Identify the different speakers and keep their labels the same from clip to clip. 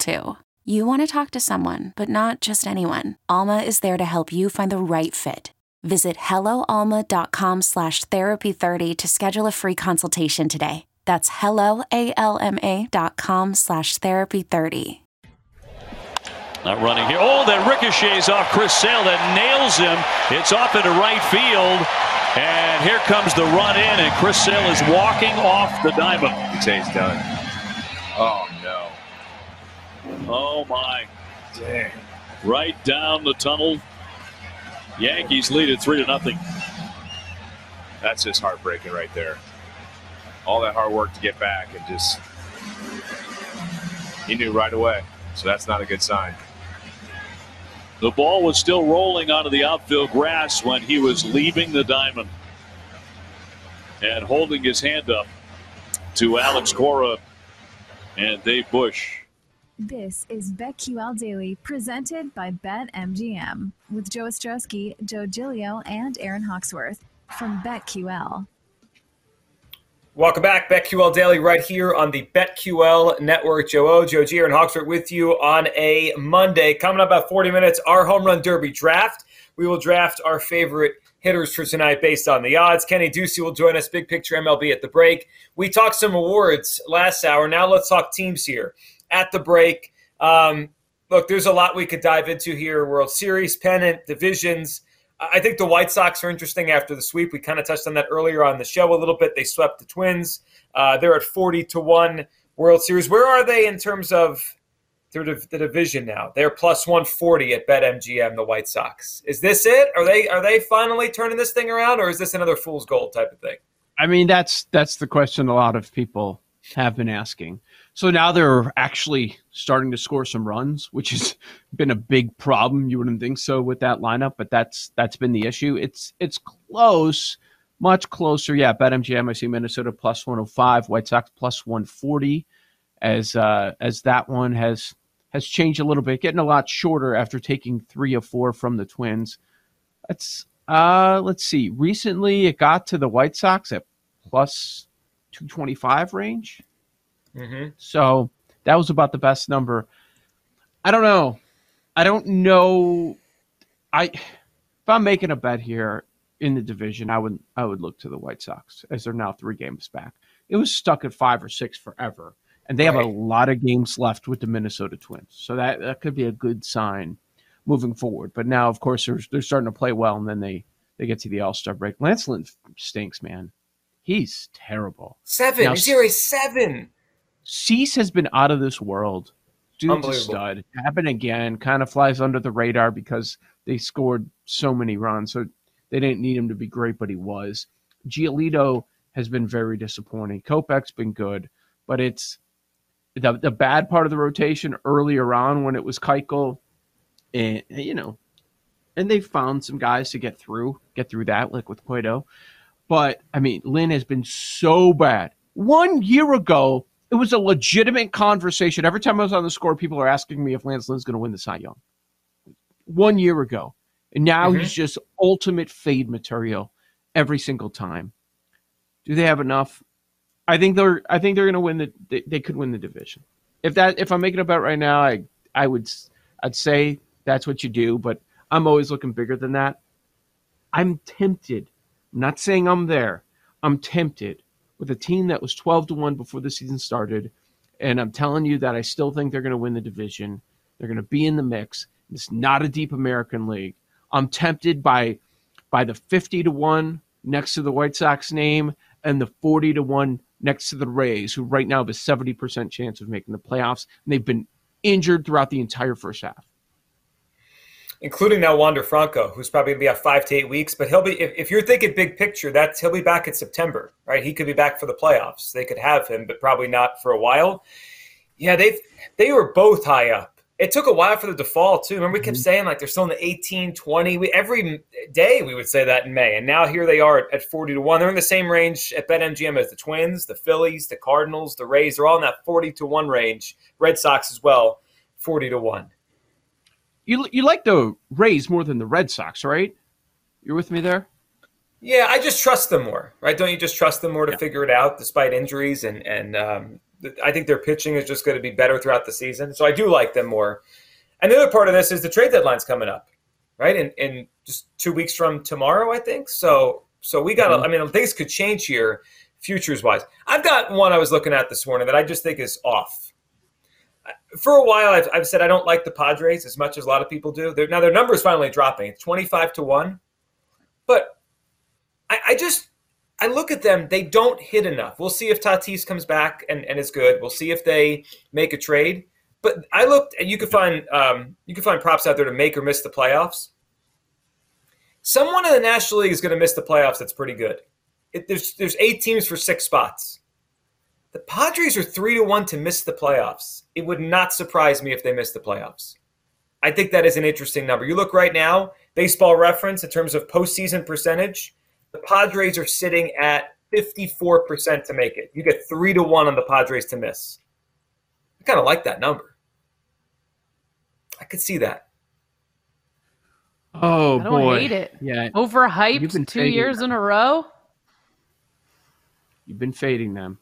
Speaker 1: too. You want to talk to someone, but not just anyone. Alma is there to help you find the right fit. Visit helloalma.com slash therapy30 to schedule a free consultation today. That's helloalma.com slash therapy30.
Speaker 2: Not running here. Oh, that ricochets off Chris Sale that nails him. It's off into right field. And here comes the run in, and Chris Sale is walking off the diamond.
Speaker 3: You say he's done. Oh.
Speaker 2: My.
Speaker 3: Dang.
Speaker 2: Right down the tunnel. Yankees lead it 3 to nothing.
Speaker 3: That's just heartbreaking right there. All that hard work to get back and just. He knew right away. So that's not a good sign.
Speaker 2: The ball was still rolling onto the outfield grass when he was leaving the diamond and holding his hand up to Alex Cora and Dave Bush.
Speaker 4: This is BetQL Daily, presented by BetMGM, with Joe Ostrowski, Joe Giglio, and Aaron Hawksworth from BetQL.
Speaker 5: Welcome back, BetQL Daily, right here on the BetQL Network. Joe O, Joe G, Aaron Hawksworth with you on a Monday. Coming up about 40 minutes, our home run derby draft. We will draft our favorite hitters for tonight based on the odds. Kenny Ducey will join us, big picture MLB at the break. We talked some awards last hour. Now let's talk teams here at the break. Um, look, there's a lot we could dive into here World Series, pennant, divisions. I think the White Sox are interesting after the sweep. We kind of touched on that earlier on the show a little bit. They swept the Twins. Uh, they're at 40 to 1 World Series. Where are they in terms of the, the division now? They're plus 140 at BetMGM, the White Sox. Is this it? Are they are they finally turning this thing around or is this another fool's gold type of thing?
Speaker 6: I mean, that's that's the question a lot of people have been asking. So now they're actually starting to score some runs, which has been a big problem. You wouldn't think so with that lineup, but that's that's been the issue. It's it's close, much closer. Yeah, BetMGM. I see Minnesota plus one hundred five, White Sox plus one forty, as uh, as that one has has changed a little bit, getting a lot shorter after taking three or four from the Twins. Let's uh, let's see. Recently, it got to the White Sox at plus two twenty five range.
Speaker 5: Mm-hmm.
Speaker 6: So that was about the best number. I don't know. I don't know. I if I'm making a bet here in the division, I would I would look to the White Sox as they're now three games back. It was stuck at five or six forever, and they have a lot of games left with the Minnesota Twins. So that that could be a good sign moving forward. But now, of course, they're they're starting to play well, and then they they get to the All Star break. Lance Lynn stinks, man. He's terrible.
Speaker 5: Seven.
Speaker 6: Now,
Speaker 5: Zero seven.
Speaker 6: Cease has been out of this world. Dude's a stud. Happened again. Kind of flies under the radar because they scored so many runs. So they didn't need him to be great, but he was. Giolito has been very disappointing. Kopech's been good, but it's the the bad part of the rotation earlier on when it was Keuchel, and you know, and they found some guys to get through, get through that, like with Cueto. But I mean, Lynn has been so bad. One year ago, it was a legitimate conversation. Every time I was on the score, people are asking me if Lance Lynn's going to win the Cy Young. One year ago, and now
Speaker 5: Mhm.
Speaker 6: he's just ultimate fade material every single time. Do they have enough? I think they're. I think they're going to win the. They, they could win the division. If that. If I'm making a bet right now, I. I would. I'd say that's what you do. But I'm always looking bigger than that. I'm tempted. I'm not saying I'm there. I'm tempted with a team that was 12 to 1 before the season started. And I'm telling you that I still think they're going to win the division. They're going to be in the mix. It's not a deep American league. I'm tempted by by the 50 to 1 next to the White Sox name and the 40 to 1 next to the Rays, who right now have a 70% chance of making the playoffs. And they've been injured throughout the entire first half.
Speaker 5: Including now Wander Franco, who's probably gonna be out five to eight weeks, but he'll be if, if you're thinking big picture, that's he'll be back in September, right? He could be back for the playoffs. They could have him, but probably not for a while. Yeah, they've they were both high up. It took a while for the default too. Remember, we kept mm-hmm. saying like they're still in the 18, 20. We, every day we would say that in May, and now here they are at, at 40 to one. They're in the same range at BetMGM as the Twins, the Phillies, the Cardinals, the Rays. They're all in that 40 to one range. Red Sox as well, 40 to one.
Speaker 6: You you like the Rays more than the Red Sox, right? You're with me there.
Speaker 5: Yeah, I just trust them more, right? Don't you just trust them more to yeah. figure it out despite injuries and and um, I think their pitching is just going to be better throughout the season. So I do like them more. And the other part of this is the trade deadline's coming up, right? In in just two weeks from tomorrow, I think. So so we got. Mm-hmm. I mean, things could change here, futures wise. I've got one I was looking at this morning that I just think is off. For a while, I've, I've said I don't like the Padres as much as a lot of people do. They're, now their number is finally dropping. It's twenty five to one, but I, I just I look at them, they don't hit enough. We'll see if Tatis comes back and, and is good. We'll see if they make a trade. But I looked, and you could find um, you can find props out there to make or miss the playoffs. Someone in the National League is going to miss the playoffs. That's pretty good. It, there's there's eight teams for six spots. The Padres are three to one to miss the playoffs. It would not surprise me if they miss the playoffs. I think that is an interesting number. You look right now, baseball reference in terms of postseason percentage. The Padres are sitting at 54% to make it. You get three to one on the Padres to miss. I kind of like that number. I could see that.
Speaker 6: Oh
Speaker 7: I don't
Speaker 6: boy!
Speaker 7: hate it.
Speaker 6: Yeah,
Speaker 7: overhyped two years them. in a row.
Speaker 6: You've been fading them.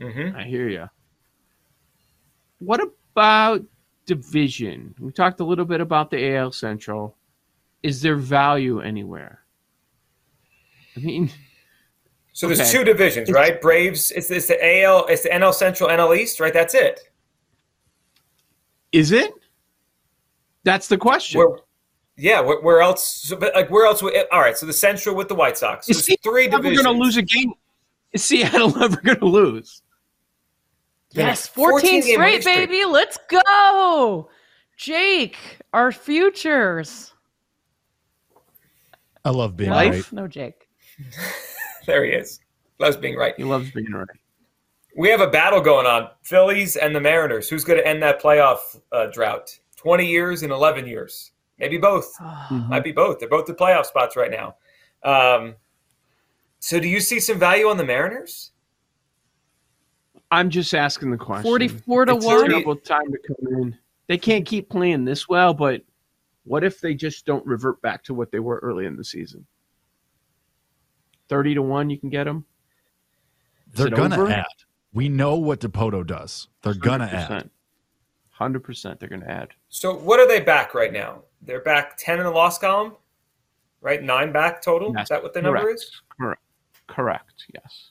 Speaker 5: Mm-hmm.
Speaker 6: I hear you. What about division? We talked a little bit about the AL Central. Is there value anywhere? I mean,
Speaker 5: so there's okay. two divisions, right? Braves. It's, it's the AL. It's the NL Central, NL East, right? That's it.
Speaker 6: Is it? That's the question.
Speaker 5: Where, yeah. Where, where else? So, but like where else? Would, all right. So the Central with the White Sox. So
Speaker 6: is Seattle three divisions. going to lose a game? Is Seattle ever going to lose?
Speaker 7: Yes, 14, 14 straight, baby. Let's go. Jake, our futures.
Speaker 8: I love being Life? right.
Speaker 7: No, Jake.
Speaker 5: there he is. Loves being right.
Speaker 6: He loves being right.
Speaker 5: We have a battle going on: Phillies and the Mariners. Who's going to end that playoff uh, drought? Twenty years and eleven years, maybe both. Mm-hmm. Might be both. They're both the playoff spots right now. Um, so, do you see some value on the Mariners?
Speaker 6: I'm just asking the question.
Speaker 7: Forty-four to it's one.
Speaker 6: Terrible time to come in. They can't keep playing this well, but what if they just don't revert back to what they were early in the season? 30 to 1 you can get them?
Speaker 8: They're going to add. We know what Dipoto does. They're going to add.
Speaker 6: 100% they're going to add.
Speaker 5: So what are they back right now? They're back 10 in the loss column, right? 9 back total. That's is that what the correct. number is?
Speaker 6: Correct. Correct. Yes.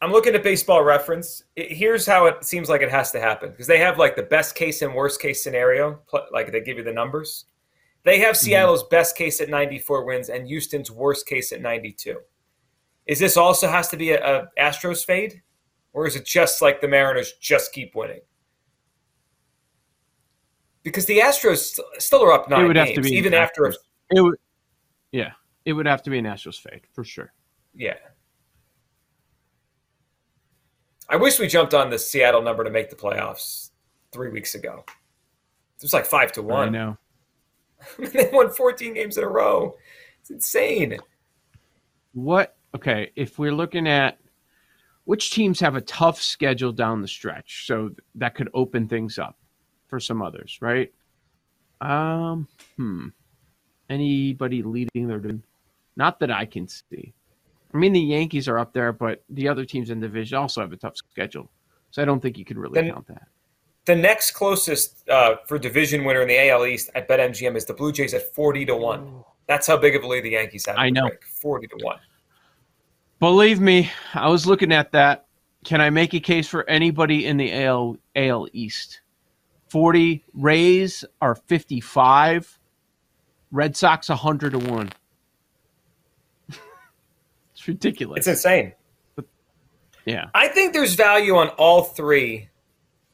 Speaker 5: I'm looking at baseball reference. Here's how it seems like it has to happen because they have like the best case and worst case scenario, like they give you the numbers. They have mm-hmm. Seattle's mm-hmm. best case at 94 wins and Houston's worst case at 92. Is this also has to be a, a Astros fade, or is it just like the Mariners just keep winning? Because the Astros still are up nine it would games, have to be even after. A,
Speaker 6: it would, yeah, it would have to be an Astros fade for sure.
Speaker 5: Yeah. I wish we jumped on the Seattle number to make the playoffs three weeks ago. It was like five to one.
Speaker 6: I know.
Speaker 5: they won 14 games in a row. It's insane.
Speaker 6: What okay, if we're looking at which teams have a tough schedule down the stretch, so that could open things up for some others, right? Um, hmm. Anybody leading their division? Not that I can see. I mean, the Yankees are up there, but the other teams in the division also have a tough schedule, so I don't think you could really count that.
Speaker 5: The next closest uh, for division winner in the AL East at BetMGM is the Blue Jays at forty to one. That's how big of a lead the Yankees have.
Speaker 6: I know,
Speaker 5: break, forty to one.
Speaker 6: Believe me, I was looking at that. Can I make a case for anybody in the AL AL East? 40 Rays are 55. Red Sox 100 to 1. It's ridiculous.
Speaker 5: It's insane.
Speaker 6: But, yeah.
Speaker 5: I think there's value on all three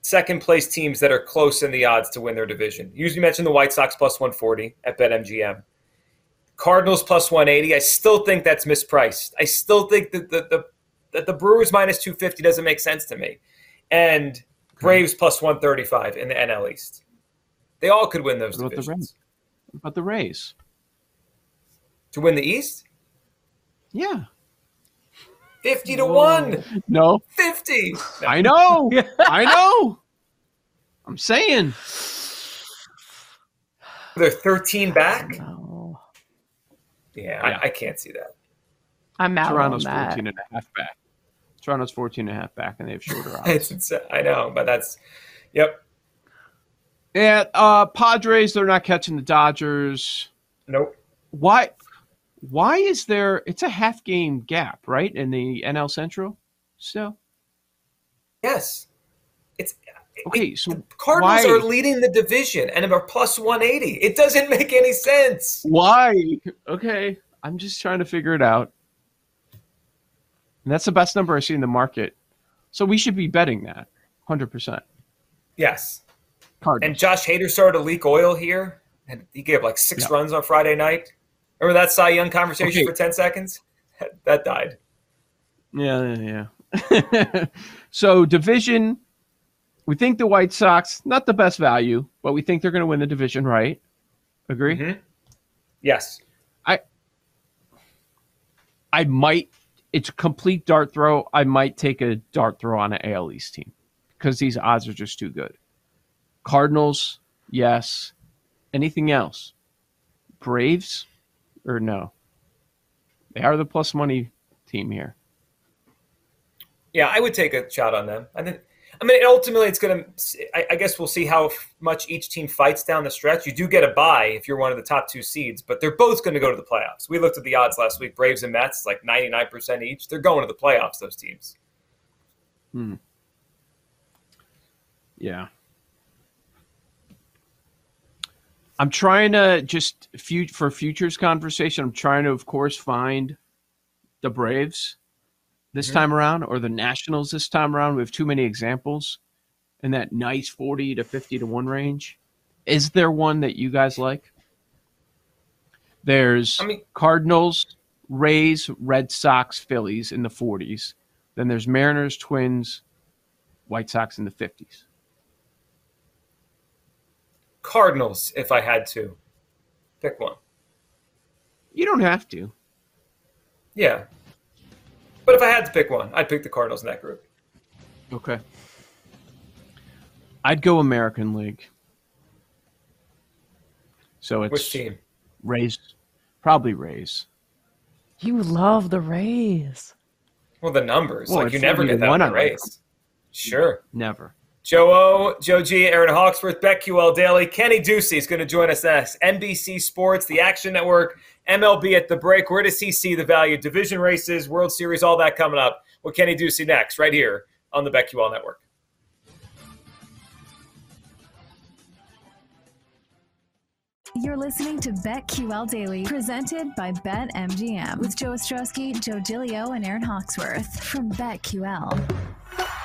Speaker 5: second place teams that are close in the odds to win their division. You usually mentioned the White Sox plus 140 at BetMGM. Cardinals plus 180. I still think that's mispriced. I still think that the, the, that the Brewers minus 250 doesn't make sense to me. And Braves plus 135 in the NL East. They all could win those what divisions.
Speaker 6: What about the Rays?
Speaker 5: To win the East?
Speaker 6: Yeah.
Speaker 5: 50 to Whoa. 1.
Speaker 6: No.
Speaker 5: 50.
Speaker 6: No. I know. I know. I'm saying.
Speaker 5: They're 13 back? No. Yeah, yeah. I, I, can't see that.
Speaker 7: I'm out
Speaker 6: Toronto's
Speaker 7: on that.
Speaker 6: 14 and a half back. Toronto's 14 and a half back, and they have shorter odds.
Speaker 5: I know, but that's, yep.
Speaker 6: Yeah, uh, Padres, they're not catching the Dodgers.
Speaker 5: Nope.
Speaker 6: Why? Why is there? It's a half game gap, right, in the NL Central. Still.
Speaker 5: Yes, it's
Speaker 6: okay. So
Speaker 5: Cardinals
Speaker 6: why?
Speaker 5: are leading the division and are plus one eighty. It doesn't make any sense.
Speaker 6: Why? Okay, I'm just trying to figure it out. And that's the best number I see in the market. So we should be betting that 100%.
Speaker 5: Yes.
Speaker 6: Cardinals.
Speaker 5: And Josh Hader started to leak oil here, and he gave like six yeah. runs on Friday night. Remember that Cy Young conversation okay. for 10 seconds? that died.
Speaker 6: Yeah, yeah. yeah. so division, we think the White Sox, not the best value, but we think they're going to win the division, right? Agree?
Speaker 5: Mm-hmm. Yes.
Speaker 6: I I might it's a complete dart throw. I might take a dart throw on an AL East team because these odds are just too good. Cardinals, yes. Anything else? Braves or no? They are the plus money team here.
Speaker 5: Yeah, I would take a shot on them. I think I mean, ultimately, it's going to. I, I guess we'll see how much each team fights down the stretch. You do get a bye if you're one of the top two seeds, but they're both going to go to the playoffs. We looked at the odds last week: Braves and Mets, like 99% each. They're going to the playoffs. Those teams.
Speaker 6: Hmm. Yeah. I'm trying to just for futures conversation. I'm trying to, of course, find the Braves this mm-hmm. time around or the Nationals this time around. We have too many examples in that nice 40 to 50 to 1 range. Is there one that you guys like? There's I mean, Cardinals, Rays, Red Sox, Phillies in the 40s. Then there's Mariners, Twins, White Sox in the 50s.
Speaker 5: Cardinals, if I had to pick one.
Speaker 6: You don't have to.
Speaker 5: Yeah, But if I had to pick one, I'd pick the Cardinals in that group.
Speaker 6: Okay. I'd go American League. So it's
Speaker 5: which team?
Speaker 6: Rays, probably Rays.
Speaker 7: You love the Rays.
Speaker 5: Well, the numbers, well, like you never get that one on Rays. Sure,
Speaker 6: never.
Speaker 5: Joe O, Joe G, Aaron Hawksworth, BetQL Daily. Kenny Ducey is going to join us next. NBC Sports, the Action Network, MLB at the break. Where does he see the value? Division races, World Series, all that coming up. With Kenny Ducey next, right here on the BetQL Network.
Speaker 4: You're listening to BetQL Daily, presented by BetMGM, with Joe Ostrowski, Joe Giglio, and Aaron Hawksworth from BetQL.